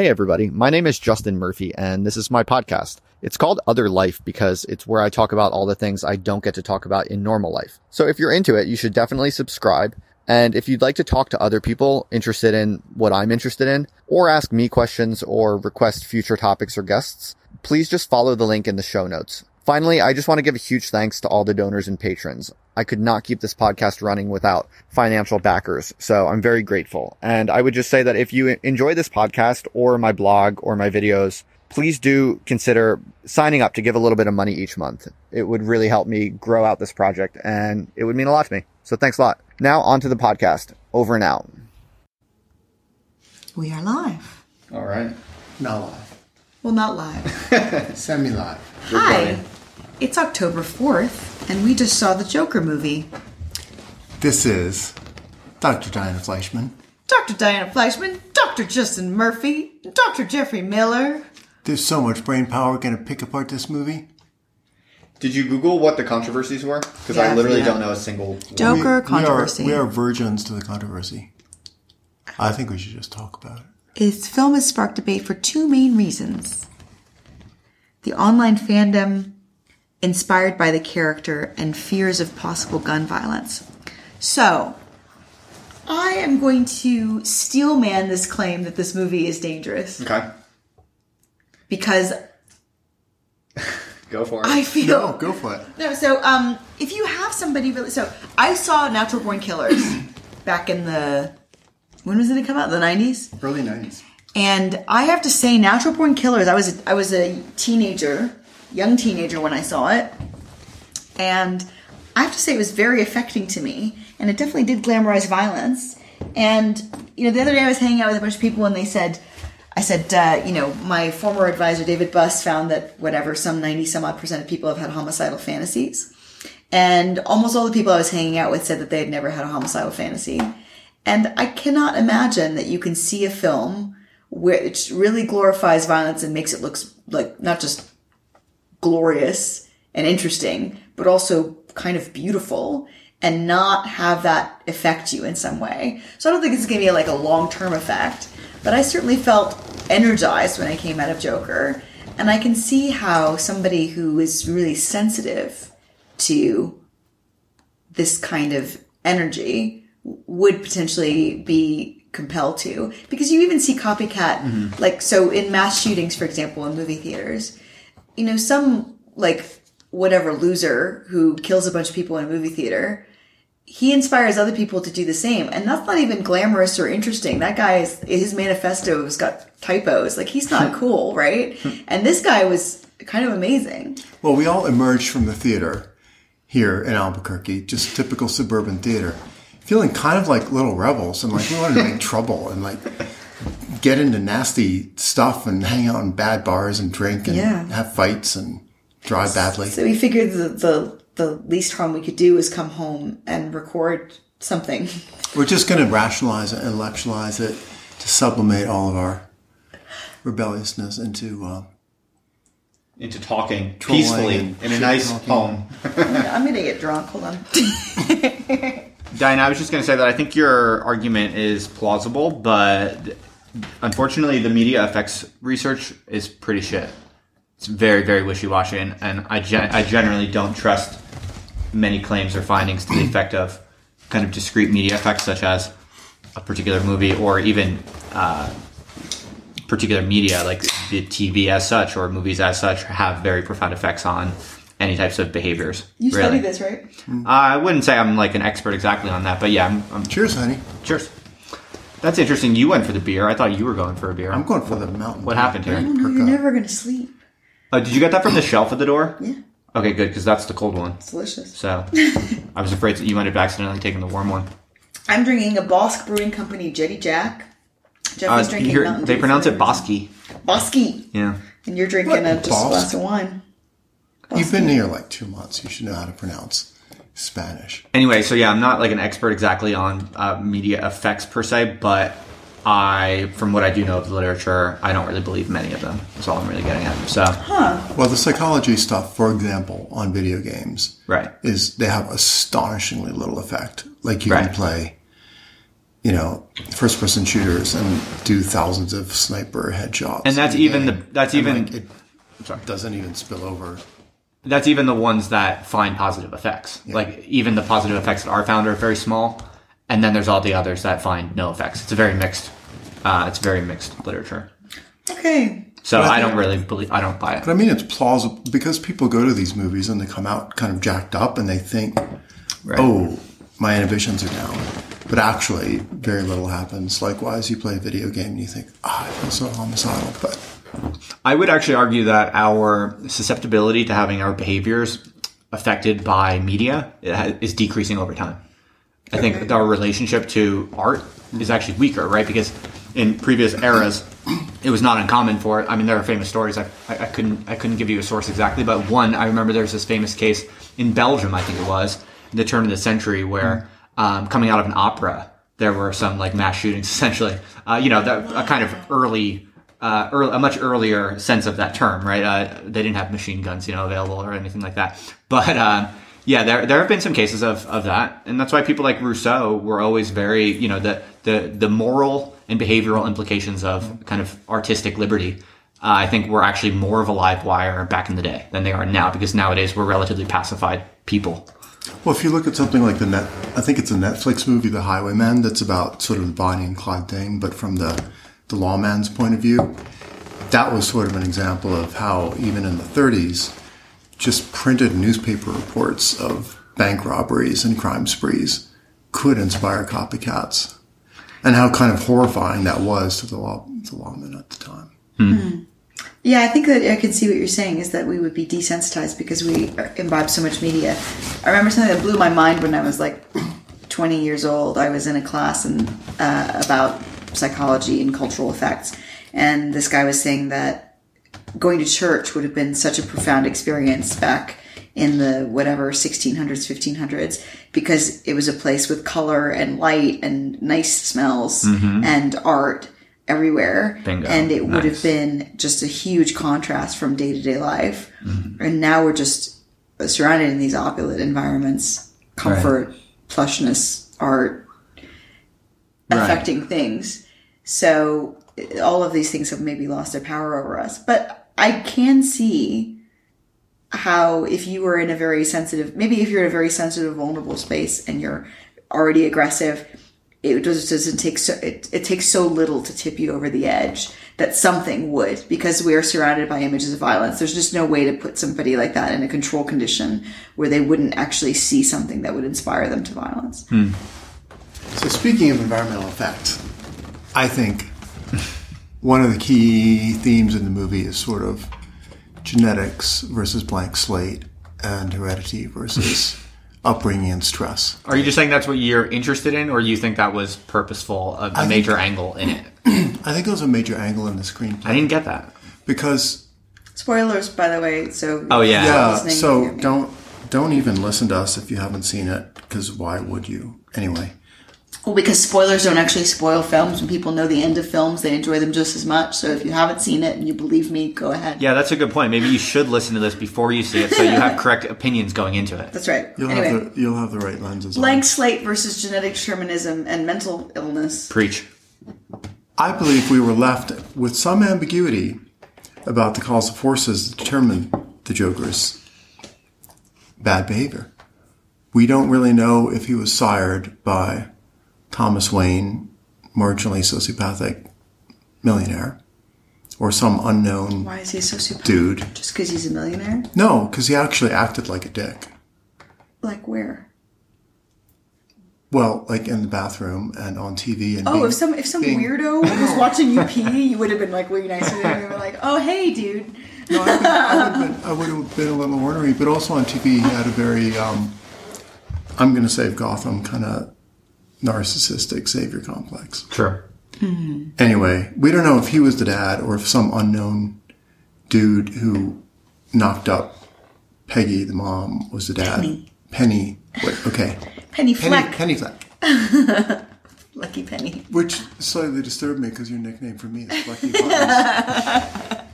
Hey everybody, my name is Justin Murphy and this is my podcast. It's called Other Life because it's where I talk about all the things I don't get to talk about in normal life. So if you're into it, you should definitely subscribe. And if you'd like to talk to other people interested in what I'm interested in, or ask me questions or request future topics or guests, please just follow the link in the show notes. Finally, I just want to give a huge thanks to all the donors and patrons. I could not keep this podcast running without financial backers, so I'm very grateful. And I would just say that if you enjoy this podcast or my blog or my videos, please do consider signing up to give a little bit of money each month. It would really help me grow out this project and it would mean a lot to me. So thanks a lot. Now on to the podcast. Over and out. We are live. All right. Not live. Well, not live. Semi live. Hi. It's October 4th, and we just saw the Joker movie. This is Dr. Diana Fleischman. Dr. Diana Fleischman, Dr. Justin Murphy, Dr. Jeffrey Miller. There's so much brain power going to pick apart this movie. Did you Google what the controversies were? Because Yeah, I literally yeah. don't know a single. Joker We- controversy. We are, we are virgins to the controversy. I think we should just talk about it. Its film has sparked debate for two main reasons. The online fandom inspired by the character and fears of possible gun violence. So, I am going to steelman this claim that this movie is dangerous Okay. because Go for it. I feel No, go for it. No, so um, if you have somebody really, so I saw Natural Born Killers back in the when was it it come out? The nineties. Early 90s. And I have to say, Natural Born Killers. I was I was a teenager, young teenager when I saw it, and I have to say it was very affecting to me, and it definitely did glamorize violence. And you know, the other day I was hanging out with a bunch of people, and they said, I said, uh, you know, my former advisor David Buss found that whatever some ninety some odd percent of people have had homicidal fantasies, and almost all the people I was hanging out with said that they had never had a homicidal fantasy. And I cannot imagine that you can see a film where it really glorifies violence and makes it look like not just glorious and interesting, but also kind of beautiful and not have that affect you in some way. So I don't think it's going to be like a long term effect, but I certainly felt energized when I came out of Joker. And I can see how somebody who is really sensitive to this kind of energy would potentially be compelled to because you even see copycat mm-hmm. like so in mass shootings for example in movie theaters you know some like whatever loser who kills a bunch of people in a movie theater he inspires other people to do the same. And that's not even glamorous or interesting. That guy is his manifesto has got typos. Like he's not cool right? And this guy was kind of amazing. Well, we all emerged from the theater here in Albuquerque, just typical suburban theater, feeling kind of like little rebels and like we wanted to make trouble and like get into nasty stuff and hang out in bad bars and drink and Yeah. have fights and drive badly. So we figured the, the the least harm we could do is come home and record something. We're just going to rationalize it, intellectualize it to sublimate all of our rebelliousness into. Uh, Into talking peacefully and in a nice shit-talking. home. I'm gonna get drunk. Hold on. Diane, I was just going to say that I think your argument is plausible, but unfortunately, the media effects research is pretty shit. It's very, very wishy washy, and, and I, gen- I generally don't trust many claims or findings to the effect of kind of discrete media effects, such as a particular movie or even uh, particular media, like the TV as such or movies as such, have very profound effects on any types of behaviors. You really. studied this, right? Uh, I wouldn't say I'm like an expert exactly on that, but yeah, I'm, I'm cheers, honey. cheers. That's interesting. You went for the beer. I thought you were going for a beer. I'm going for the mountain. What happened here? Oh no, you're never gonna sleep. Uh, did you get that from the shelf at the door? Yeah, Okay, good, because that's the cold one. it's delicious. So I was afraid that you might have accidentally taken the warm one. I'm drinking a Bosk Brewing Company Jetty Jack. Uh, Jeffrey's drinking you're- Mountain they Dew pronounce it a Bosky. Bosky, Yeah. and you're drinking What, a just a Bosk? glass of wine. You've been here like two months. You should know how to pronounce Spanish. Anyway, so yeah, I'm not like an expert exactly on uh, media effects per se, but I, from what I do know of the literature, I don't really believe many of them. That's all I'm really getting at. So, Well, the psychology stuff, for example, on video games, right. is they have astonishingly little effect. Like you Right. can play you know, first person shooters and do thousands of sniper headshots. And that's in a even the game. that's And, even like, it doesn't even spill over. That's even the ones that find positive effects. Like even the positive effects that are found are very small, and then there's all the others that find no effects. It's a very mixed. Uh, it's very mixed literature. Okay. So I I, don't really believe. I don't buy it. But I mean, it's plausible because people go to these movies and they come out kind of jacked up and they think, oh, my inhibitions are down. But actually, very little happens. Likewise, you play a video game and you think, ah, I feel so homicidal. But I would actually argue that our susceptibility to having our behaviors affected by media is decreasing over time. I think our relationship to art is actually weaker, right? Because in previous eras, it was not uncommon for. it. I mean, there are famous stories. I, I, I couldn't I couldn't give you a source exactly, but one I remember there's this famous case in Belgium, I think it was, in the turn of the century, where um, coming out of an opera, there were some like mass shootings, essentially. Uh, you know, that, a kind of early uh, early, a much earlier sense of that term, right? Uh, they didn't have machine guns, you know, available or anything like that. But uh, yeah, there there have been some cases of, of that, and that's why people like Rousseau were always very, you know, the the the moral and behavioral implications of kind of artistic liberty. Uh, I think were actually more of a live wire back in the day than they are now, because nowadays we're relatively pacified people. Well, if you look at something like the net, I think it's a Netflix movie, The Highwaymen, that's about sort of the Bonnie and Clyde thing, but from the, the lawman's point of view. That was sort of an example of how, even in the 30s, just printed newspaper reports of bank robberies and crime sprees could inspire copycats. And how kind of horrifying that was to the law, the lawmen at the time. Hmm. Hmm. Yeah, I think that I can see what you're saying is that we would be desensitized because we imbibe so much media. I remember something that blew my mind when I was like 20 years old. I was in a class and uh, about psychology and cultural effects, and this guy was saying that going to church would have been such a profound experience back in the whatever 1600s 1500s because it was a place with color and light and nice smells and art everywhere. Bingo. and it would have been just a huge contrast from day-to-day life. Mm-hmm. And now we're just surrounded in these opulent environments. Comfort plushness art affecting things. So all of these things have maybe lost their power over us. But i can see how if you were in a very sensitive maybe if you're in a very sensitive vulnerable space and you're already aggressive it just doesn't take so it, it takes so little to tip you over the edge that something would because we are surrounded by images of violence. There's just no way to put somebody like that in a control condition where they wouldn't actually see something that would inspire them to violence. Hmm. So speaking of environmental effects, I think one of the key themes in the movie is sort of genetics versus blank slate and heredity versus upbringing and stress. Are you just saying that's what you're interested in, or you think that was purposeful, a, a think- major angle in it? I think it was a major angle in the screenplay I didn't get that. because spoilers by the way so Oh, yeah. yeah, so don't don't even listen to us if you haven't seen it because why would you? Anyway, Well, because spoilers don't actually spoil films. When people know the end of films, they enjoy them just as much. So if you haven't seen it and you believe me, go ahead. Yeah, that's a good point. Maybe you should listen to this before you see it, so you have correct opinions going into it. That's right. you'll anyway, have the you'll have the right lenses. on. blank slate versus genetic determinism and mental illness. Preach. I believe we were left with some ambiguity about the causal forces that determine the Joker's bad behavior. We don't really know if he was sired by Thomas Wayne, marginally sociopathic millionaire, or some unknown Why is he a sociopath? dude. Just because he's a millionaire? No, because he actually acted like a dick. Like where? Well, like in the bathroom and on TV and Oh, being- if some if some being- weirdo was watching you pee, you would have been like way nicer to him. You were like, oh hey, dude. No, I, would have been, I would have been a little ornery, but also on TV, he had a very, um, I'm going to save Gotham kind of narcissistic savior complex. Sure. Hmm. Anyway, we don't know if he was the dad or if some unknown dude who knocked up Peggy, the mom, was the dad. Penny. Penny. Wait, okay. Penny Penny, Fleck, Penny Fleck. lucky Penny. Which slightly disturbed me because your nickname for me is Lucky Buttons.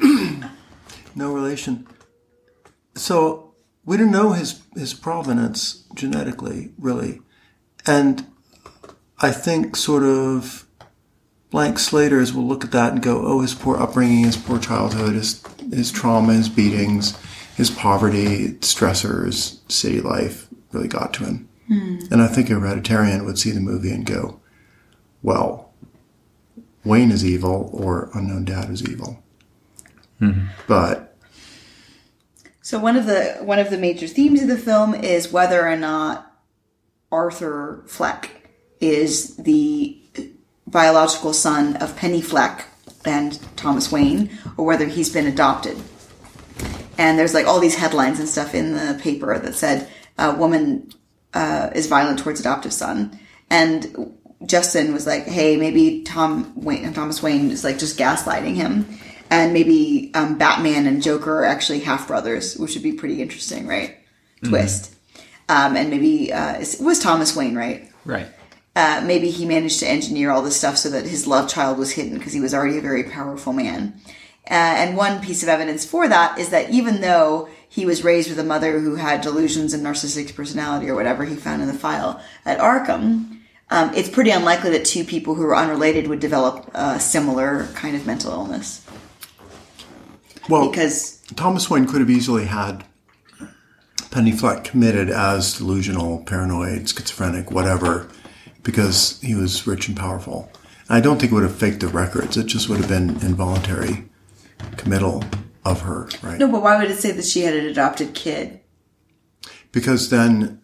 no relation. So we don't know his his provenance genetically, really, and I think sort of blank slaters will look at that and go, oh, his poor upbringing, his poor childhood, his, his trauma, his beatings, his poverty, stressors, city life really got to him. Hmm. And I think a hereditarian would see the movie and go, well, Wayne is evil or Unknown Dad is evil. Mm-hmm. But So one of the one of the major themes of the film is whether or not Arthur Fleck is the biological son of Penny Fleck and Thomas Wayne, or whether he's been adopted. And there's like all these headlines and stuff in the paper that said a woman uh, is violent towards adoptive son, and Justin was like, "Hey, maybe Tom Wayne, Thomas Wayne is like just gaslighting him, and maybe um, Batman and Joker are actually half brothers, which would be pretty interesting, right? Twist. Um, and maybe uh, it was Thomas Wayne, right? Right. uh, maybe he managed to engineer all this stuff so that his love child was hidden because he was already a very powerful man. Uh, and one piece of evidence for that is that even though he was raised with a mother who had delusions and narcissistic personality or whatever he found in the file at Arkham, um, it's pretty unlikely that two people who are unrelated would develop a similar kind of mental illness. well, Because, Thomas Wayne could have easily had Penny Fleck committed as delusional, paranoid, schizophrenic, whatever, because he was rich and powerful. I don't think it would have faked the records. It just would have been involuntary committal of her, right? no, but why would it say that she had an adopted kid? Because then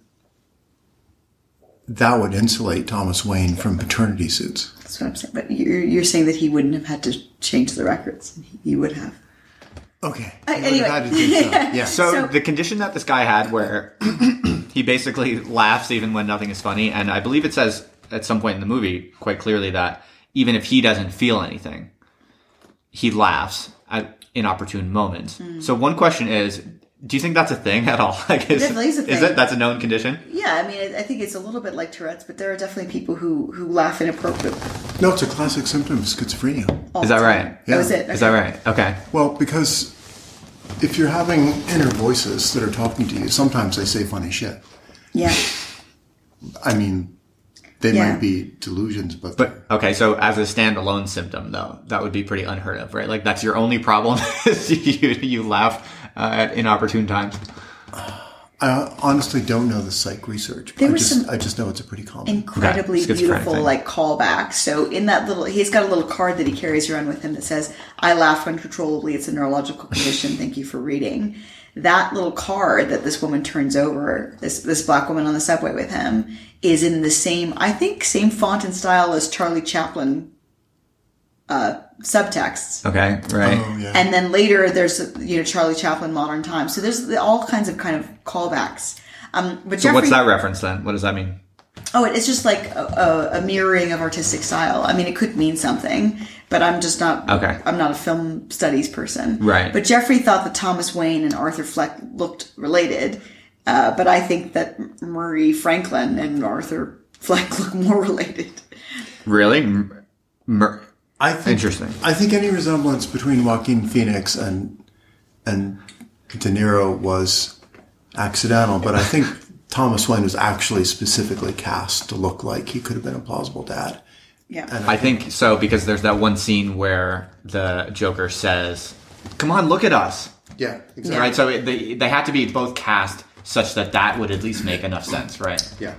that would insulate Thomas Wayne from paternity suits. That's what I'm saying. But you're, you're saying that he wouldn't have had to change the records. He would have. Okay. Uh, anyway. had to do so. Yeah. So, So- the condition that this guy had, where he basically laughs even when nothing is funny, and I believe it says at some point in the movie quite clearly that even if he doesn't feel anything, he laughs at inopportune moments. Hmm. So one question is, do you think that's a thing at all? Like, is, definitely is a Is it? That's a known condition. Yeah, I mean, I I think it's a little bit like Tourette's, but there are definitely people who who laugh inappropriately. No, it's a classic symptom of schizophrenia. all Is that time. right? That was Yeah. Oh, it. Is that right? Okay. Well, because if you're having inner voices that are talking to you, sometimes they say funny shit. Yeah. I mean, they Yeah. might be delusions, but, But okay, so as a standalone symptom, though, that would be pretty unheard of, right? Like that's your only problem. is you you laugh uh, at inopportune times. I honestly don't know the psych research. There I were just, some I just know it's a pretty common. Incredibly Okay, beautiful, thing. like callback. So in that little, he's got a little card that he carries around with him that says, "I laugh uncontrollably. It's a neurological condition. Thank you for reading." That little card that this woman turns over, this this black woman on the subway with him, is in the same, I think, same font and style as Charlie Chaplin uh, subtexts. Okay, right. oh yeah. And then later there's you know Charlie Chaplin modern times. So there's all kinds of kind of callbacks. Um, but so what's that reference then? What does that mean? Oh, it's just like a, a, a mirroring of artistic style. I mean, it could mean something, but I'm just not. Okay. I'm not a film studies person. Right. But Jeffrey thought that Thomas Wayne and Arthur Fleck looked related, uh, but I think that Murray Franklin and Arthur Fleck look more related. Really? M- mer- I think, Interesting. I think any resemblance between Joaquin Phoenix and and De Niro was accidental, but I think Thomas Wayne was actually specifically cast to look like he could have been a plausible dad. Yeah. I think so because there's that one scene where the Joker says, "Come on, look at us." Yeah, exactly. Right. So it, they they had to be both cast such that that would at least make enough sense, right? Yeah.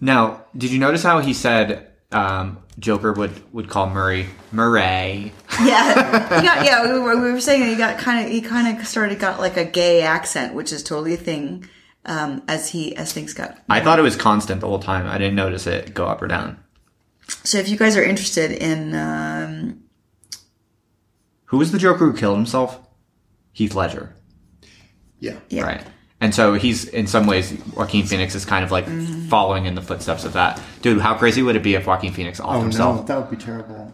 Now, did you notice how he said um, Joker would would call Murray Murray? Yeah, he got, yeah. We were, we were saying he got kind of he kind of started got like a gay accent, which is totally a thing. Um, as he as things got. I thought it was constant the whole time. I didn't notice it go up or down. So if you guys are interested in, um, Who was the Joker who killed himself? Heath Ledger. Yeah. yeah, Right. And so he's in some ways Joaquin Phoenix is kind of like following in the footsteps of that. Dude, how crazy would it be if Joaquin Phoenix offed Oh himself? no, that would be terrible.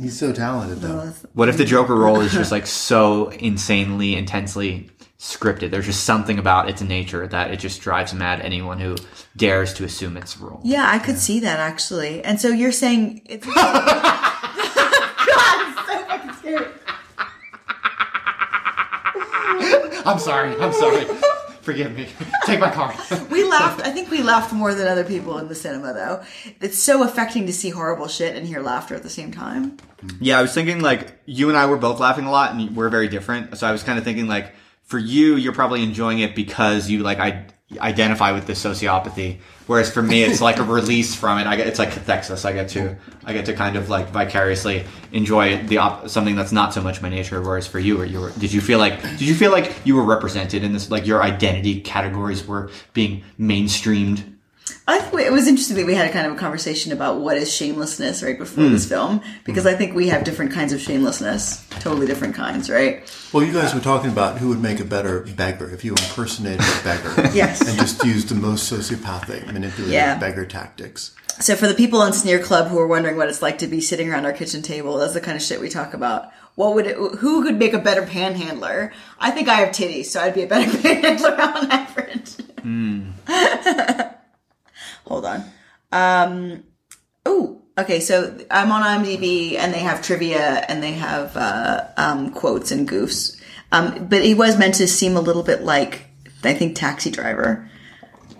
He's so talented though. What if the Joker role is just like so insanely, intensely scripted? There's just something about its nature that it just drives mad anyone who dares to assume its role. yeah, I could see that actually. And so you're saying it's. God, it's so fucking scary. I'm sorry. I'm sorry. Forgive me. Take my card. We laughed. I think we laughed more than other people in the cinema, though. It's so affecting to see horrible shit and hear laughter at the same time. Yeah, I was thinking like you and I were both laughing a lot, and we're very different. So I was kind of thinking like for you, you're probably enjoying it because you like I identify with this sociopathy, whereas for me, it's like a release from it. I get it's like cathexis. I get to I get to kind of like vicariously enjoy the op- something that's not so much my nature. Whereas for you, or you were, did you feel like did you feel like you were represented in this? Like your identity categories were being mainstreamed. I think it was interesting that we had a kind of a conversation about what is shamelessness right before this hmm. film, because hmm. I think we have different kinds of shamelessness, totally different kinds, right? Well, you guys were talking about who would make a better beggar if you impersonated a beggar. Yes. And just used the most sociopathic, manipulative Yeah. beggar tactics. So for the people on Sneer Club who are wondering what it's like to be sitting around our kitchen table, that's the kind of shit we talk about. What would it, who could make a better panhandler? I think I have titties, so I'd be a better panhandler on average. Hmm. Hold on. Um, oh, okay. So I'm on IMDb and they have trivia and they have, uh, um, quotes and goofs. Um, but he was meant to seem a little bit like, I think, Taxi Driver.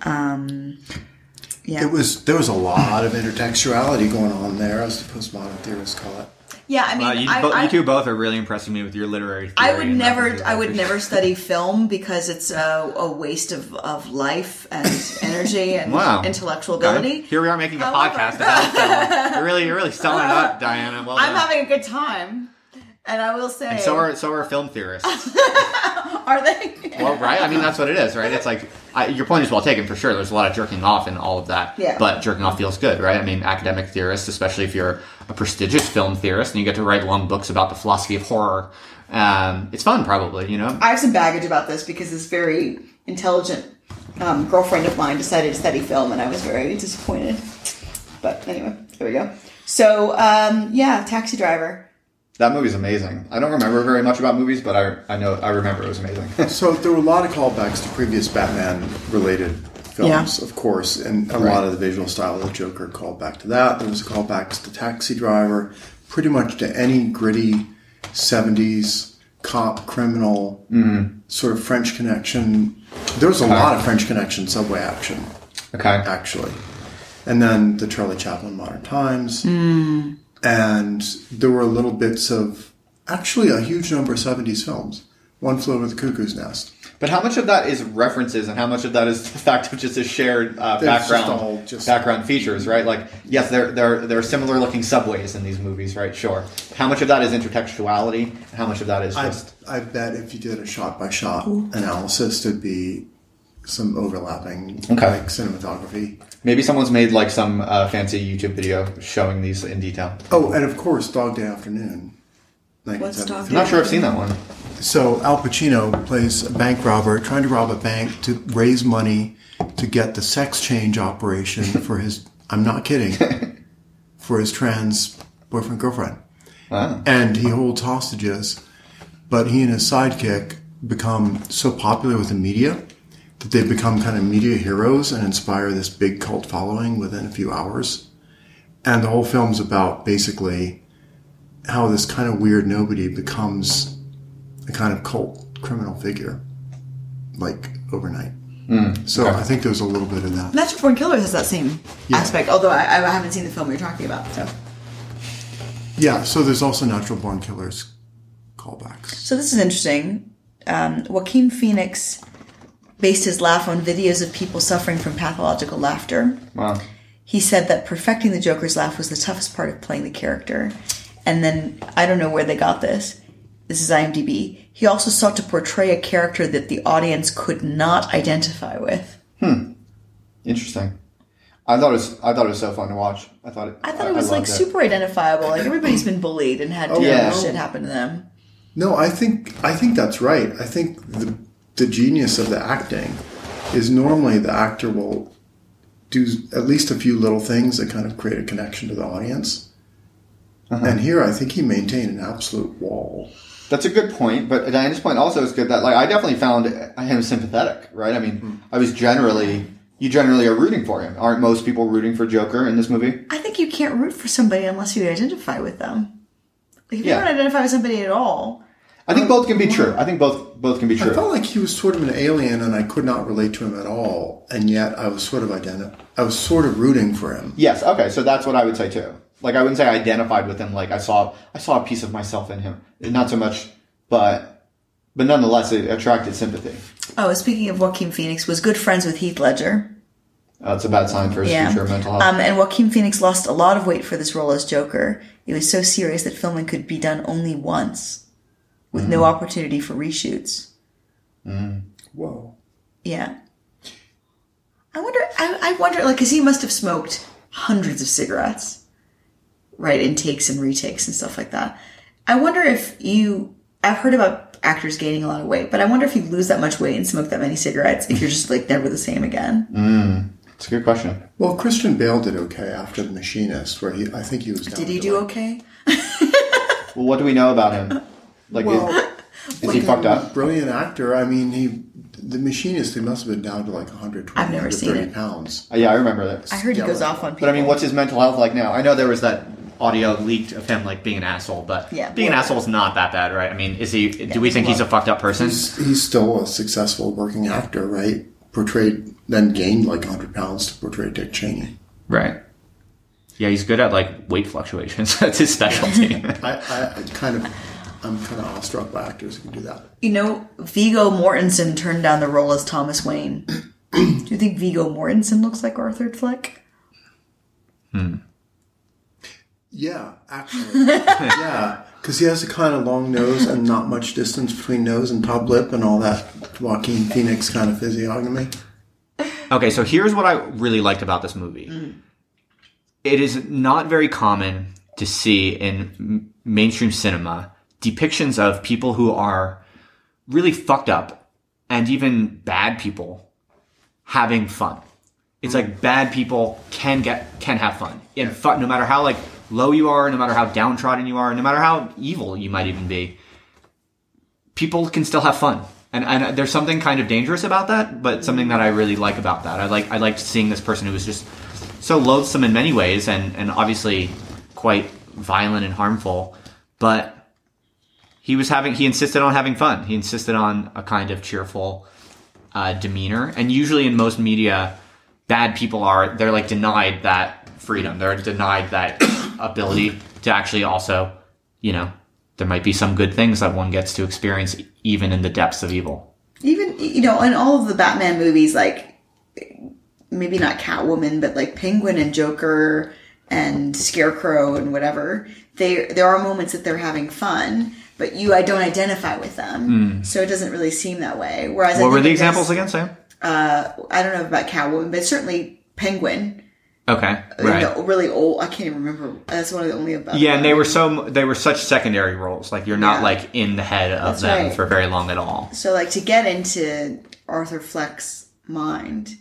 Um, yeah. It was there was a lot of intertextuality going on there, as the postmodern theorists call it. Yeah, I mean, Wow, you, I, bo- I- you two both are really impressing me with your literary. I would never. I would never study film because it's a, a waste of, of life and energy and Wow. intellectual ability. Here we are making a However- podcast about film. You're really, you're really selling it up, Diana. Well I'm done. having a good time, and I will say, And so are so are film theorists. are they? well, right? I mean, that's what it is, right? It's like I, your point is well taken for sure. There's a lot of jerking off in all of that, Yeah. But jerking off feels good, right? I mean, academic theorists, especially if you're a prestigious film theorist and you get to write long books about the philosophy of horror, um, it's fun, probably. You know, I have some baggage about this because this very intelligent um, girlfriend of mine decided to study film, and I was very disappointed. But anyway, there we go. So um, yeah, Taxi Driver. That movie's amazing. I don't remember very much about movies, but I I know I remember it was amazing. So there were a lot of callbacks to previous Batman-related films, of course, and a lot of the visual style of the Joker called back to that. There was callbacks to Taxi Driver, pretty much to any gritty '70s cop criminal mm-hmm. sort of French Connection. There was a lot of French Connection subway action, okay. actually, and then the Charlie Chaplin Modern Times, hmm. And there were little bits of actually a huge number of '70s films. One Flew Over the Cuckoo's Nest. But how much of that is references, and how much of that is the fact of just a shared uh, There's just background, all just- background features, right? Like, yes, there there there are similar looking subways in these movies, right? Sure. How much of that is intertextuality? and How much of that is I, just I bet if you did a shot by shot analysis, it'd be some overlapping Okay. like cinematography. maybe someone's made like some uh, fancy YouTube video showing these in detail? Oh, and of course, Dog Day Afternoon. What's 1973. Dog I'm not sure I've seen that one. So Al Pacino plays a bank robber trying to rob a bank to raise money to get the sex change operation for his. I'm not kidding. for his trans boyfriend girlfriend, Wow. and he holds hostages. But he and his sidekick become so popular with the media that they become kind of media heroes and inspire this big cult following within a few hours. And the whole film's about basically how this kind of weird nobody becomes a kind of cult criminal figure, like overnight. so okay. I think there's a little bit of that. Natural Born Killers has that same Yeah. aspect, although I, I haven't seen the film you're talking about. So, Yeah, so there's also Natural Born Killers callbacks. so this is interesting. Um, Joaquin Phoenix based his laugh on videos of people suffering from pathological laughter. Wow. He said that perfecting the Joker's laugh was the toughest part of playing the character. And then I don't know where they got this. This is IMDb. He also sought to portray a character that the audience could not identify with. Hmm. Interesting. I thought it was I thought it was so fun to watch. I thought it, I thought it was like loved super identifiable. Like everybody's been bullied and had terrible yeah. shit happen to them. No, I think I think that's right. I think the the genius of the acting is normally the actor will do at least a few little things that kind of create a connection to the audience. Uh-huh. And here, I think he maintained an absolute wall. That's a good point, but Diana's point also is good that like I definitely found him sympathetic, right? I mean, mm-hmm. I was generally you generally are rooting for him. Aren't most people rooting for Joker in this movie? I think you can't root for somebody unless you identify with them. Like if Yeah. you don't identify with somebody at all, I think both can be true. I think both both can be true. I felt like he was sort of an alien, and I could not relate to him at all. And yet, I was sort of identi- I was sort of rooting for him. Yes. Okay. So that's what I would say too. Like I wouldn't say I identified with him. Like I saw I saw a piece of myself in him. Not so much, but but nonetheless, it attracted sympathy. Oh, speaking of Joaquin Phoenix, was good friends with Heath Ledger. Uh, it's a bad sign for his Yeah. future mental health. Um, and Joaquin Phoenix lost a lot of weight for this role as Joker. It was so serious that filming could be done only once, with no mm-hmm. opportunity for reshoots. Mm. Whoa. Yeah. I wonder. I, I wonder, like, because he must have smoked hundreds of cigarettes, right? In takes and retakes and stuff like that. I wonder if you. I've heard about actors gaining a lot of weight, but I wonder if you lose that much weight and smoke that many cigarettes, if you're just like never the same again. Mm. it's a good question. Well, Christian Bale did okay after The Machinist, where he I think he was. Down Did he do like, okay? Well, what do we know about him? Like, Well, is, is he fucked up? Brilliant actor. I mean, he The Machinist. He must have been down to like 120, I've never seen 130 it. pounds. Uh, yeah, I remember that. I heard he goes off on people. But I mean, what's his mental health like now? I know there was that audio leaked of him like being an asshole, but Yeah. being an asshole is not that bad, right? I mean, is he? do we think he's a fucked up person? He's, he's still a successful working actor, right? Portrayed, then gained like 100 pounds to portray Dick Cheney. Right. Yeah, he's good at like weight fluctuations. That's his specialty. I, I, I kind of, I'm kind of awestruck by actors who can do that. You know, Viggo Mortensen turned down the role as Thomas Wayne. Do you think Viggo Mortensen looks like Arthur Fleck? Hmm. Yeah, actually. yeah, because he has a kind of long nose and not much distance between nose and top lip and all that Joaquin Phoenix kind of physiognomy. Okay, so here's what I really liked about this movie. It is not very common to see in mainstream cinema depictions of people who are really fucked up and even bad people having fun. It's like bad people can get can have fun and fun no matter how like low you are, no matter how downtrodden you are, no matter how evil you might even be. People can still have fun. And, and there's something kind of dangerous about that, but something that I really like about that. I like I liked seeing this person who was just so loathsome in many ways and, and obviously quite violent and harmful, but he was having he insisted on having fun. He insisted on a kind of cheerful uh, demeanor. And usually in most media, bad people are they're like denied that freedom. They're denied that ability to actually also, you know, there might be some good things that one gets to experience even in the depths of evil. Even you know, in all of the Batman movies, like maybe not Catwoman, but like Penguin and Joker and Scarecrow and whatever, they there are moments that they're having fun, but you I don't identify with them, hmm. so it doesn't really seem that way. Whereas I. What were the examples again, Sam? Uh, I don't know about Catwoman, but certainly Penguin. Okay, in right. The really old. I can't even remember. That's one of the only about. Yeah, and they were so they were such secondary roles. Like you're not Yeah. like in the head of That's them right. for very long at all. So, like, to get into Arthur Fleck's mind,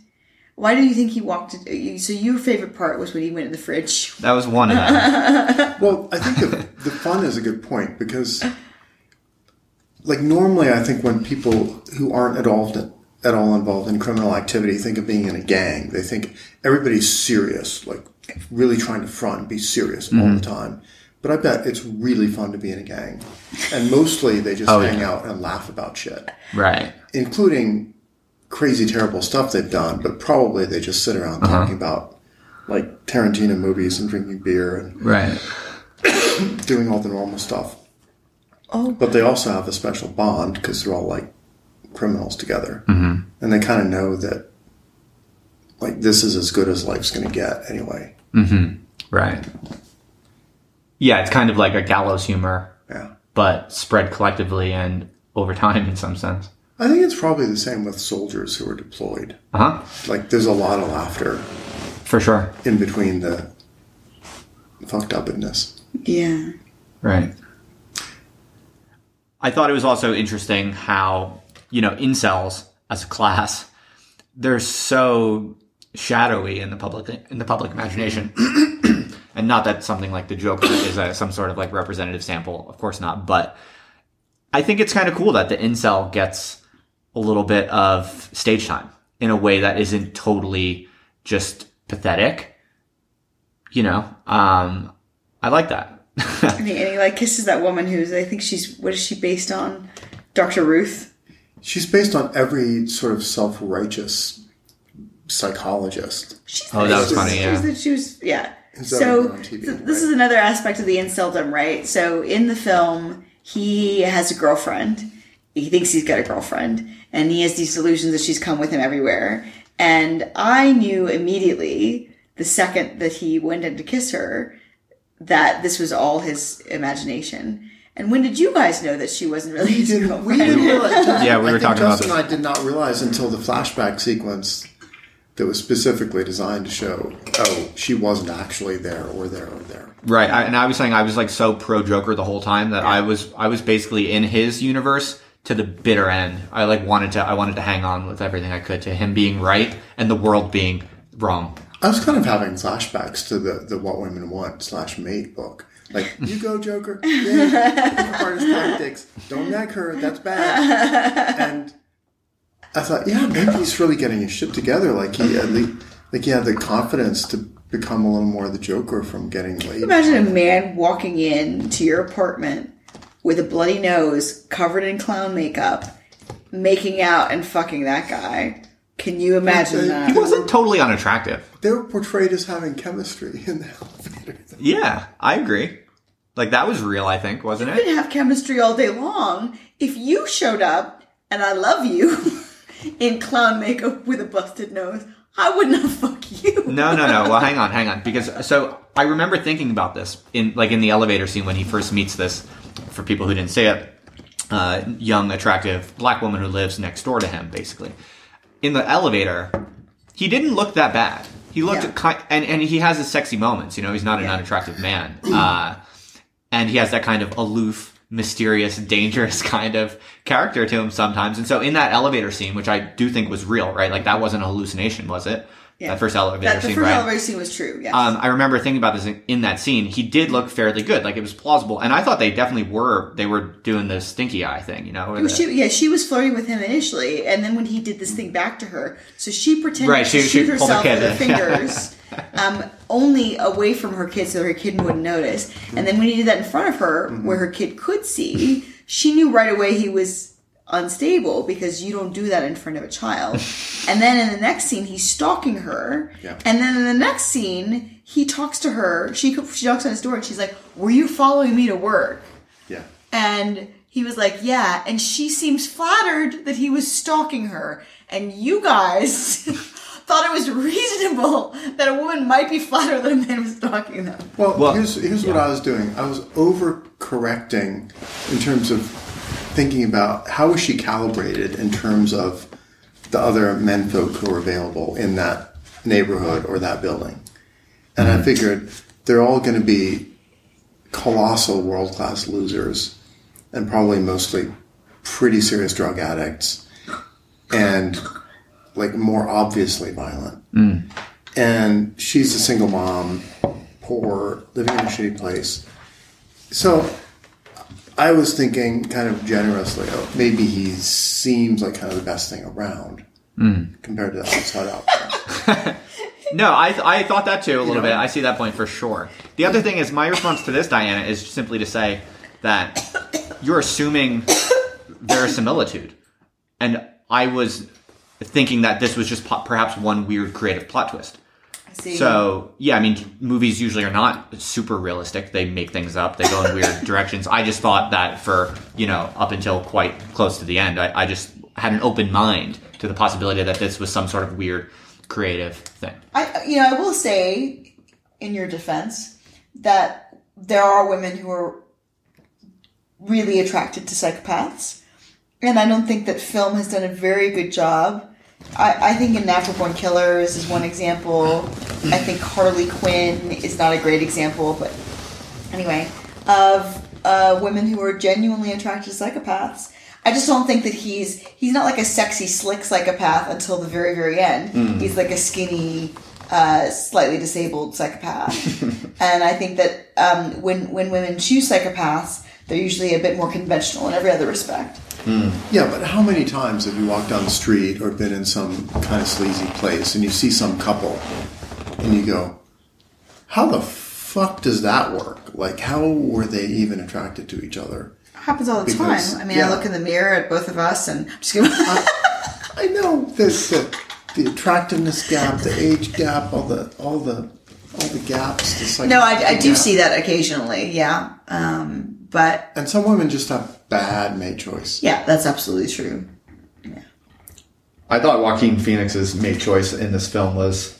why do you think he walked? you- So, your favorite part was when he went in the fridge. That was one of them. Well, I think the, the fun is a good point because, like, normally I think when people who aren't at all at all involved in criminal activity think of being in a gang, they think everybody's serious, like really trying to front and be serious all the mm-hmm. time. But I bet it's really fun to be in a gang, and mostly they just Oh, hang yeah. out and laugh about shit, right. including crazy, terrible stuff they've done. But probably they just sit around uh-huh. talking about like Tarantino movies and drinking beer and Right. doing all the normal stuff. Oh. But they also have a special bond because they're all like criminals together. Mm-hmm. And they kind of know that, like, this is as good as life's going to get anyway. Right. Yeah, it's kind of like a gallows humor, Yeah. but spread collectively and over time in some sense. I think it's probably the same with soldiers who are deployed. Uh huh. Like, there's a lot of laughter For sure. in between the fucked upness. Yeah. Right. I thought it was also interesting how, you know, incels as a class, they're so shadowy in the public in the public imagination. and not that something like the Joker is a, some sort of like representative sample, of course not, but I think it's kind of cool that the incel gets a little bit of stage time in a way that isn't totally just pathetic. You know, um, I like that. and, he, and he like kisses that woman who's I think she's what is she based on? Dr. Ruth. She's based on every sort of self righteous psychologist. She's Oh, that was funny, She yeah. was, she was yeah. So TV, th- this right? is another aspect of the inceldom, right? So in the film, he has a girlfriend. He thinks he's got a girlfriend, and he has these delusions that she's come with him everywhere. And I knew immediately the second that he went in to kiss her that this was all his imagination. And when did you guys know that she wasn't really his We girlfriend? didn't realize. Yeah, we I were think talking about Justin this. and I did not realize until the flashback sequence that was specifically designed to show, oh, she wasn't actually there or there or there. Right, I, and I was saying I was like so pro Joker the whole time that I was I was basically in his universe to the bitter end. I like wanted to I wanted to hang on with everything I could to him being right and the world being wrong. I was kind of having flashbacks to the, the What Women Want slash Mate book. Like, you go, Joker. Yeah, hardest tactics. Don't neck her. That's bad. And I thought, yeah, maybe he's really getting his shit together. Like he had the, like he had the confidence to become a little more of the Joker from getting laid. Imagine a man walking in to your apartment with a bloody nose, covered in clown makeup, making out and fucking that guy. Can you imagine Okay. that? He wasn't totally unattractive. They were portrayed as having chemistry in the elevator. Yeah, I agree. Like that was real, I think, wasn't We it? You could have chemistry all day long if you showed up and I love you in clown makeup with a busted nose. I would not fuck you. No, no, no. Well, hang on, hang on. Because so I remember thinking about this in like in the elevator scene when he first meets this. For people who didn't see it, uh, young, attractive black woman who lives next door to him, basically. In the elevator, he didn't look that bad. He looked Yeah. kind, and and he has his sexy moments. You know, he's not an Yeah. unattractive man. Uh, and he has that kind of aloof, mysterious, dangerous kind of character to him sometimes. And so in that elevator scene, which I do think was real, right? Like that wasn't a hallucination, was it? Yeah. That first elevator That, the scene, first right? elevator scene was true. Yes. Um, I remember thinking about this in, in that scene. He did look fairly good, like it was plausible, and I thought they definitely were. They were doing the stinky eye thing, you know. the- She, yeah, she was flirting with him initially, and then when he did this thing back to her, so she pretended Right, to she- she shoot her herself with her fingers, um, only away from her kid, so her kid wouldn't notice. And then when he did that in front of her, Mm-hmm. where her kid could see, she knew right away he was unstable because you don't do that in front of a child. and then in the next scene, he's stalking her, Yeah. and then in the next scene, he talks to her. She she knocks on his door, and she's like, "Were you following me to work?" Yeah. And he was like, yeah. And she seems flattered that he was stalking her. And you guys thought it was reasonable that a woman might be flattered that a man was stalking them. Well, Well, here's here's what I was doing. I was overcorrecting in terms of thinking about how was she calibrated in terms of the other men folk who are available in that neighborhood or that building. And I mm-hmm. figured they're all going to be colossal world class losers and probably mostly pretty serious drug addicts and like more obviously violent. Mm. And she's a single mom, poor, living in a shitty place. So I was thinking kind of generously, oh, maybe he seems like kind of the best thing around mm. compared to the outside outfit. No, I, I thought that too a little bit. I see that point for sure. The other thing is, my response to this, Diana, is simply to say that you're assuming verisimilitude. And I was thinking that this was just po- perhaps one weird creative plot twist. See, So, yeah, I mean, movies usually are not super realistic. They make things up, they go in weird directions. I just thought that for, you know, up until quite close to the end, I, I just had an open mind to the possibility that this was some sort of weird creative thing. I, you know, I will say, in your defense, that there are women who are really attracted to psychopaths, and I don't think that film has done a very good job. I, I think in Natural Born Killers is one example. I think Harley Quinn is not a great example, but anyway, of uh, women who are genuinely attracted to psychopaths. I just don't think that he's he's not like a sexy, slick psychopath until the very, very end. He's like a skinny, uh, slightly disabled psychopath. and I think that um, when when women choose psychopaths, they're usually a bit more conventional in every other respect. Yeah, but how many times have you walked down the street or been in some kind of sleazy place and you see some couple and you go, how the fuck does that work? Like, how were they even attracted to each other? It happens all the Because- time. I mean, I look in the mirror at both of us, and I'm just gonna. I know the, the the attractiveness gap, the age gap, all the all the all the gaps. The psych- no, I, I do gap. see that occasionally. Yeah, um, but And some women just have bad mate choice. yeah, that's absolutely true. Yeah. I thought Joaquin Phoenix's mate choice in this film was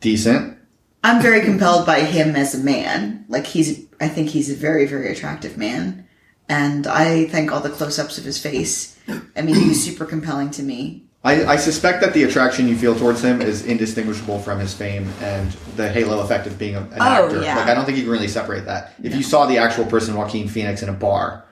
decent. I'm very compelled by him as a man. Like he's, I think he's a very, very attractive man, and I think all the close-ups of his face. I mean, he's super compelling to me. I, I suspect that the attraction you feel towards him is indistinguishable from his fame and the halo effect of being a, an Oh, actor. yeah. Like I don't think you can really separate that. If you saw the actual person Joaquin Phoenix in a bar,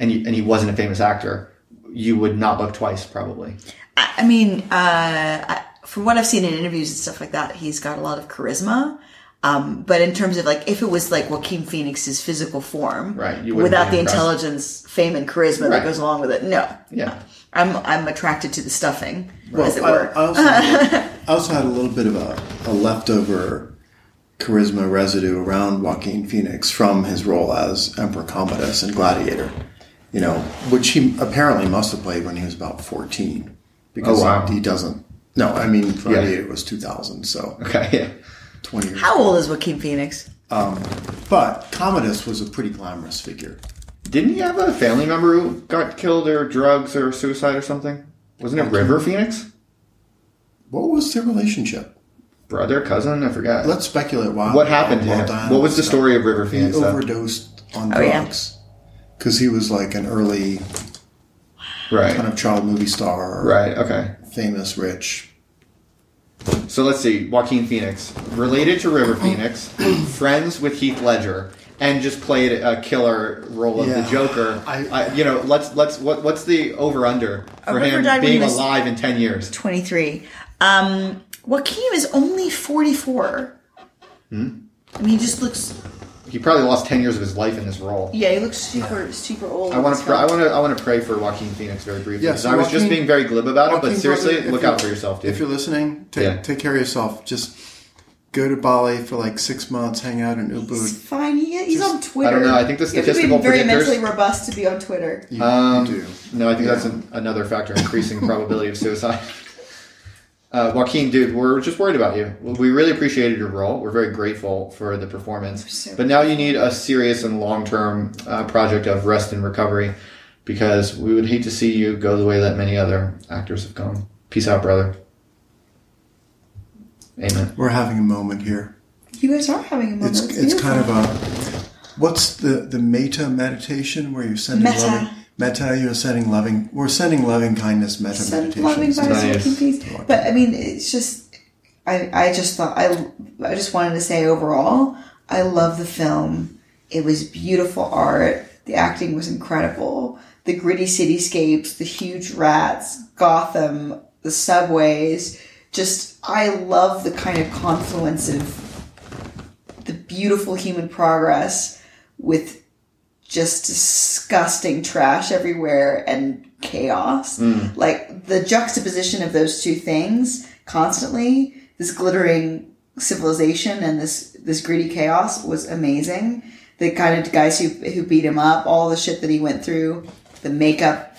and you, and he wasn't a famous actor, you would not look twice probably. I, I mean, uh, I, from what I've seen in interviews and stuff like that, he's got a lot of charisma. Um, but in terms of like, if it was like Joaquin Phoenix's physical form, Right, you without the impressed. intelligence, fame, and charisma Right. that goes along with it, no. Yeah. I'm I'm attracted to the stuffing, as it I, were. I also had, I also had a little bit of a, a leftover charisma residue around Joaquin Phoenix from his role as Emperor Commodus in Gladiator. You know, which he apparently must have played when he was about fourteen, because Oh, wow. he, he doesn't. No, I mean it was two thousand, so Okay. Yeah. twenty years. How old is Joaquin Phoenix? Um, but Commodus was a pretty glamorous figure. Didn't he have a family member who got killed or drugs or suicide or something? Wasn't it River Phoenix? What was their relationship? Brother, cousin, I forgot. Let's speculate why. what happened to him? What was the out. story of River Phoenix? He overdosed on Oh, yeah. Drugs because he was like an early Right. kind of child movie star, Right. Okay. famous, rich. So let's see. Joaquin Phoenix, related to River Phoenix, friends with Heath Ledger, and just played a killer role of Yeah. the Joker. I- I, you know, let's let's what what's the over under for River him died when he being was- alive in ten years? 23. Um, Joaquin is only 44. Hmm? I mean, he just looks. He probably lost ten years of his life in this role. Yeah, he looks super, super old. I want to. I want to. I want to pray for Joaquin Phoenix very briefly. Yeah, because so I was just being very glib about it, but seriously, brother, look out for yourself, dude. If you're listening, take, Yeah. take care of yourself. Just go to Bali for like six months, hang out in He's Ubud. fine. He, he's Just- on Twitter. I don't know. I think the You have to be very predictors- mentally robust to be on Twitter. You, Um, you do. No, I think Yeah. that's an, another factor increasing probability of suicide. Uh, Joaquin, dude, we're just worried about you. We really appreciated your role. We're very grateful for the performance. so but now you need a serious and long term uh, project of rest and recovery because we would hate to see you go the way that many other actors have gone. Peace out, brother. Amen. We're having a moment here. You guys are having a moment. It's it's kind of a what's the the metta meditation where you're sending Metta. loving metta. You're sending loving. We're sending loving kindness metta Send meditation. loving vibes, Nice. Joaquin Phoenix. But I mean, it's just. I, I just thought I I just wanted to say overall I love the film. It was beautiful art. The acting was incredible. The gritty cityscapes, the huge rats, Gotham, the subways. Just I love the kind of confluence of the beautiful human progress with just disgusting trash everywhere and chaos. Mm. Like the juxtaposition of those two things constantly, this glittering civilization and this this gritty chaos was amazing. The kind of guys who who beat him up, all the shit that he went through, the makeup,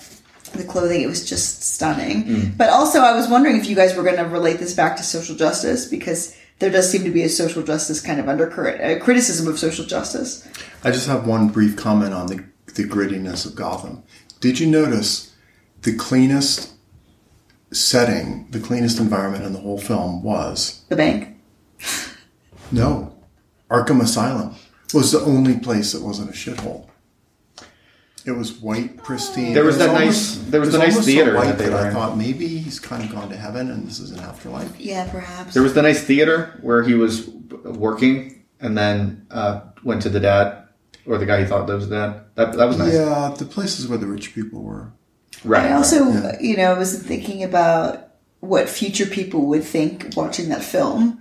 the clothing, it was just stunning. Mm. But also I was wondering if you guys were going to relate this back to social justice because there does seem to be a social justice kind of undercurrent, a criticism of social justice. I just have one brief comment on the the grittiness of Gotham. Did you notice the cleanest setting, the cleanest environment in the whole film was The bank. no Arkham Asylum was the only place that wasn't a shithole. It was white, pristine. There was It that almost- nice- there was it the nice theater So white that they were I thought maybe he's kind of gone to heaven and this is an afterlife. Yeah, perhaps. There was the nice theater where he was working and then uh, went to the dad or the guy he thought that was the dad. That, that was nice. Yeah, the places where the rich people were. Right. I also, Yeah. you know, I was thinking about what future people would think watching that film.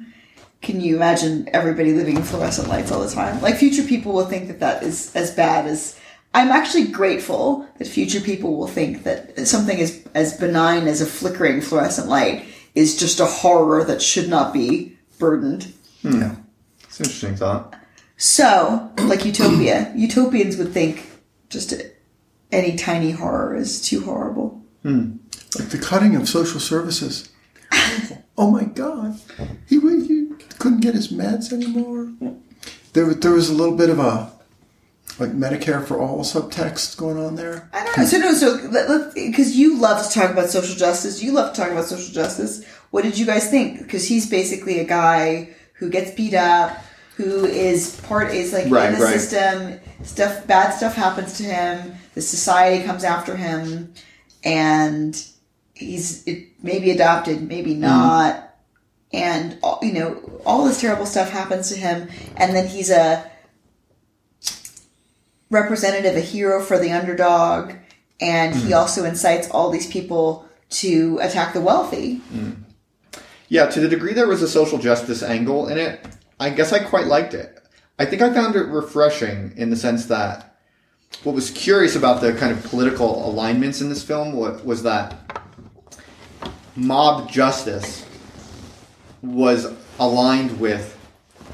Can you imagine everybody living in fluorescent lights all the time? Like future people will think that that is as bad as. I'm actually grateful that future people will think that something as as benign as a flickering fluorescent light is just a horror that should not be burdened. Yeah. It's an interesting thought. So, like Utopia, utopians would think just any tiny horror is too horrible. Hmm. Like the cutting of social services. oh my God, he, he couldn't get his meds anymore. There, there was a little bit of a like Medicare for all subtext going on there. I don't know. So no, so because you love to talk about social justice, you love to talk about social justice. What did you guys think? Because he's basically a guy who gets beat up, who is part is like Right, in the right. system. Stuff bad stuff happens to him. The society comes after him, and he's it, maybe adopted, maybe Mm-hmm. not. And all- you know, all this terrible stuff happens to him, and then he's a representative, a hero for the underdog, and he hmm. also incites all these people to attack the wealthy. Hmm. Yeah, to the degree there was a social justice angle in it, I guess I quite liked it. I think I found it refreshing in the sense that what was curious about the kind of political alignments in this film was, was that mob justice was aligned with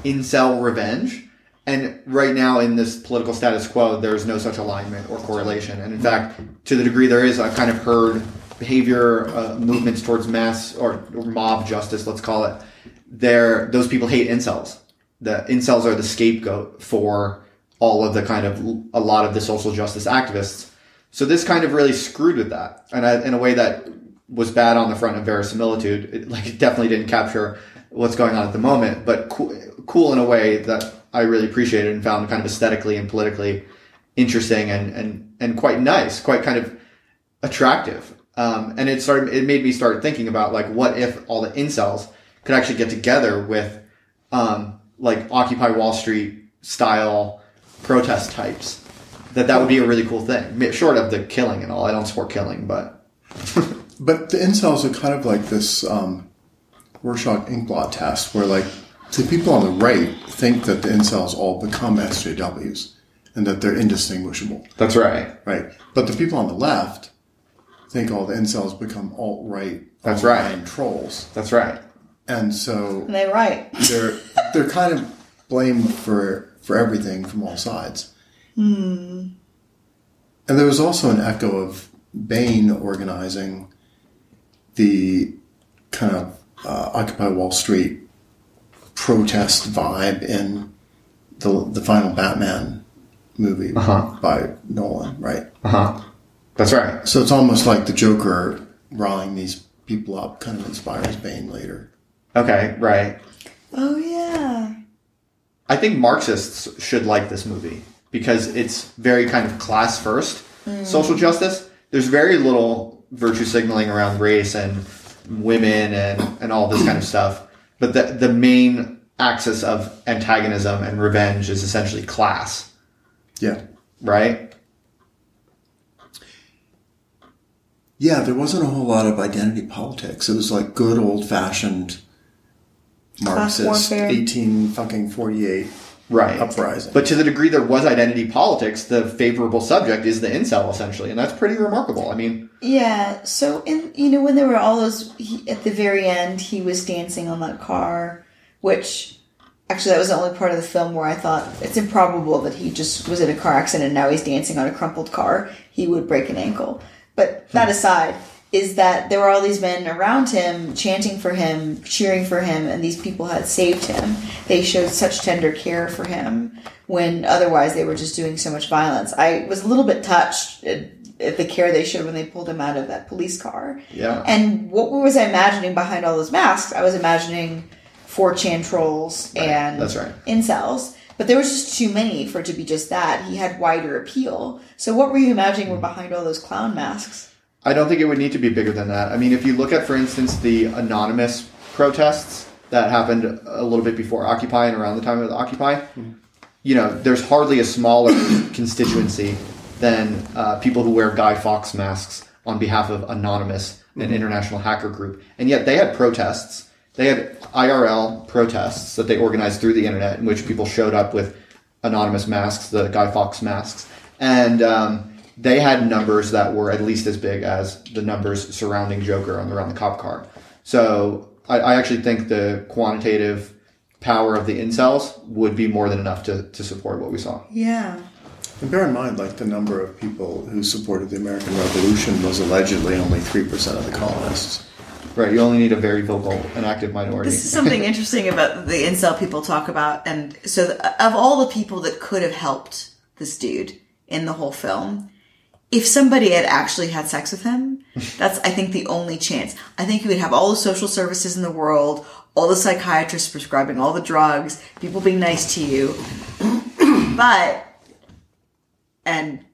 incel revenge. And right now, in this political status quo, there's no such alignment or correlation. And in fact, to the degree there is a kind of herd behavior uh, movements towards mass or, or mob justice, let's call it, there those people hate incels. The incels are the scapegoat for all of the kind of a lot of the social justice activists. So this kind of really screwed with that, and I, in a way that was bad on the front of verisimilitude. It, like it definitely didn't capture what's going on at the moment, but cool, cool in a way that I really appreciated and found kind of aesthetically and politically interesting and and and quite nice, quite kind of attractive. Um, and it started. It made me start thinking about like, what if all the incels could actually get together with, um, like Occupy Wall Street style protest types. That that would be a really cool thing. Short of the killing and all, I don't support killing, but But the incels are kind of like this um, Rorschach inkblot test, where like the people on the right think that the incels all become SJWs and that they're indistinguishable, that's right. right? But the people on the left think all the incels become alt right, That's right. And trolls, That's right. and so And they're right. they're they're kind of blamed for for everything from all sides. And there was also an echo of Bane organizing the kind of uh, Occupy Wall Street protest vibe in the the final Batman movie Uh-huh. by Nolan, right? Uh huh. That's right. So it's almost like the Joker riling these people up kind of inspires Bane later. Okay. Right. Oh yeah. I think Marxists should like this movie because it's very kind of class first social justice. There's very little virtue signaling around race and women and, and all this kind of stuff. But the, the main axis of antagonism and revenge is essentially class, Yeah. right? Yeah, there wasn't a whole lot of identity politics. It was like good old fashioned Class Marxist warfare. eighteen fucking forty eight Right. uprising. But to the degree there was identity politics, the favorable subject is the incel essentially, and that's pretty remarkable. I mean, Yeah. So in you know when there were all those he, at the very end, he was dancing on that car, which actually that was the only part of the film where I thought it's improbable that he just was in a car accident and now he's dancing on a crumpled car. He would break an ankle. But that hmm. aside, is that there were all these men around him chanting for him, cheering for him, and these people had saved him. They showed such tender care for him when otherwise they were just doing so much violence. I was a little bit touched at, at the care they showed when they pulled him out of that police car. Yeah. And what was I imagining behind all those masks? I was imagining 4chan trolls and that's right. incels. But there was just too many for it to be just that. He had wider appeal. So what were you imagining were behind all those clown masks? I don't think it would need to be bigger than that. I mean, if you look at, for instance, the anonymous protests that happened a little bit before Occupy and around the time of Occupy, you know, there's hardly a smaller constituency than uh, people who wear Guy Fawkes masks on behalf of Anonymous, an international hacker group. And yet they had protests. They had IRL protests that they organized through the internet in which people showed up with anonymous masks, the Guy Fawkes masks. And um, they had numbers that were at least as big as the numbers surrounding Joker on the, around the cop car. So I, I actually think the quantitative power of the incels would be more than enough to, to support what we saw. Yeah. And bear in mind, like the number of people who supported the American Revolution was allegedly only three percent of the colonists. Right. You only need a very vocal and active minority. This is something interesting about the incel people talk about, and so th- of all the people that could have helped this dude in the whole film, if somebody had actually had sex with him, that's I think the only chance. I think you would have all the social services in the world, all the psychiatrists prescribing all the drugs, people being nice to you, but and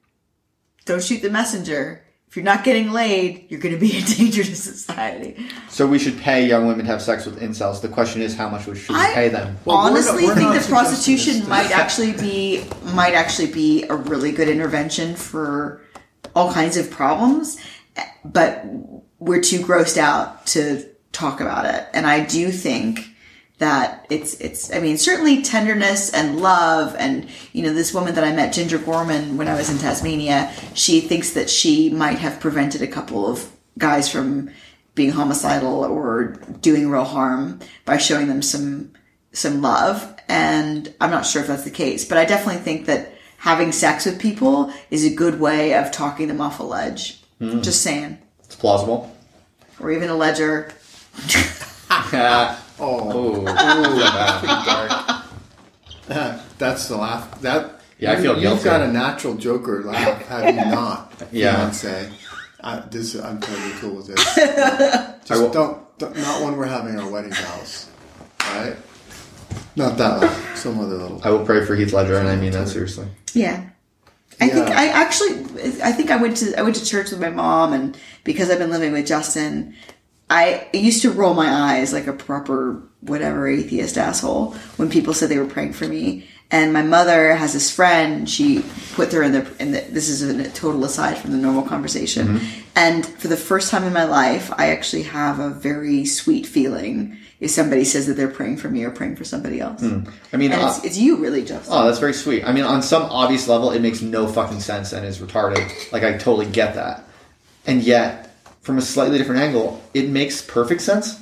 don't shoot the messenger. If you're not getting laid, you're going to be a danger to society. so we should pay young women to have sex with incels. The question is, how much would should we I- pay them? Well, we're honestly not- we're think not that prostitution might actually be might actually be a really good intervention for all kinds of problems but we're too grossed out to talk about it. And i do think that it's it's i mean certainly tenderness and love and you know this woman that i met ginger gorman when i was in tasmania she thinks that she might have prevented a couple of guys from being homicidal or doing real harm by showing them some some love. And i'm not sure if that's the case but i definitely think that having sex with people is a good way of talking them off a ledge hmm. just saying It's plausible. or even a ledger Oh, that's the laugh. That Yeah, I you- feel You've got a natural Joker laugh, have you not? Yeah. Fiance. I, this I'm totally cool with this. Just will- don't, don't, not when we're having our wedding vows, right? Not that laugh. Some other little. I will pray for Heath Ledger, and I mean that seriously. Yeah. I think I actually I think I went to I went to church with my mom and because I've been living with Justin, I used to roll my eyes like a proper whatever atheist asshole when people said they were praying for me. And my mother has this friend. She put her in the in the. This is a total aside from the normal conversation. Mm-hmm. And for the first time in my life, I actually have a very sweet feeling if somebody says that they're praying for me or praying for somebody else. I mean, uh, it's, it's you, really, Justin. oh, that's very sweet. I mean, on some obvious level, it makes no fucking sense and is retarded. Like, I totally get that. And yet, from a slightly different angle, it makes perfect sense.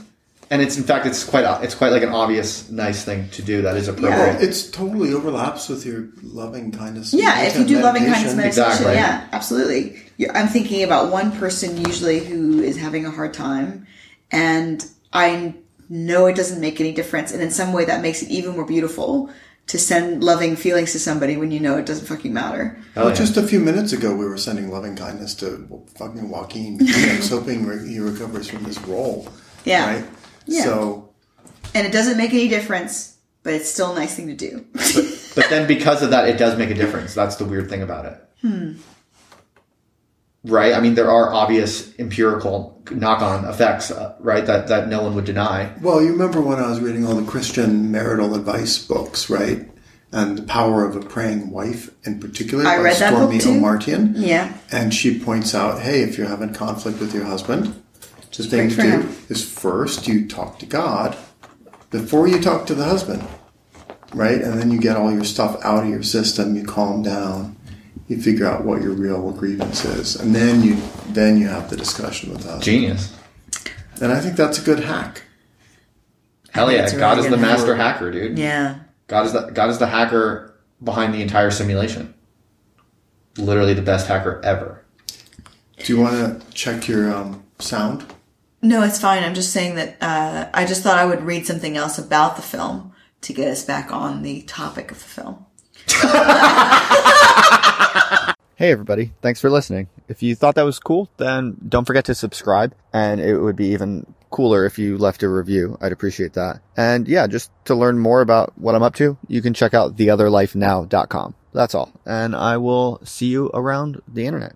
And it's, in fact, it's quite, it's quite like an obvious, nice thing to do that is appropriate. It's totally overlaps with your loving kindness. Yeah, if you do loving kindness meditation. meditation, Exactly. yeah, absolutely. You're, I'm thinking about one person usually who is having a hard time, and I know it doesn't make any difference, and in some way that makes it even more beautiful to send loving feelings to somebody when you know it doesn't fucking matter. Hell Well, yeah. just a few minutes ago, we were sending loving kindness to fucking Joaquin. Phoenix, hoping re- he recovers from this role. Yeah. Right? Yeah. So, And it doesn't make any difference, but it's still a nice thing to do. But then because of that, it does make a difference. That's the weird thing about it. Hmm. Right? I mean, there are obvious empirical knock-on effects, uh, right? That, that no one would deny. well, you remember when I was reading all the Christian marital advice books, right? And the power of a praying wife in particular I by read that book Stormie. Omartian. yeah. And she points out, hey, if you're having conflict with your husband, the thing to do him. is first you talk to God before you talk to the husband, right? And then you get all your stuff out of your system. You calm down. You figure out what your real grievance is, and then you then you have the discussion with the husband. Genius. And I think that's a good hack. Hell yeah. That's a God is the master hack. hacker, dude. Yeah. God is the God is the hacker behind the entire simulation. Literally the best hacker ever. Do you want to check your um, sound? No, it's fine. I'm just saying that uh, I just thought I would read something else about the film to get us back on the topic of the film. Hey everybody, thanks for listening. If you thought that was cool, then don't forget to subscribe and it would be even cooler if you left a review. I'd appreciate that. And yeah, just to learn more about what I'm up to, you can check out theotherlifenow.com. That's all. And I will see you around the internet.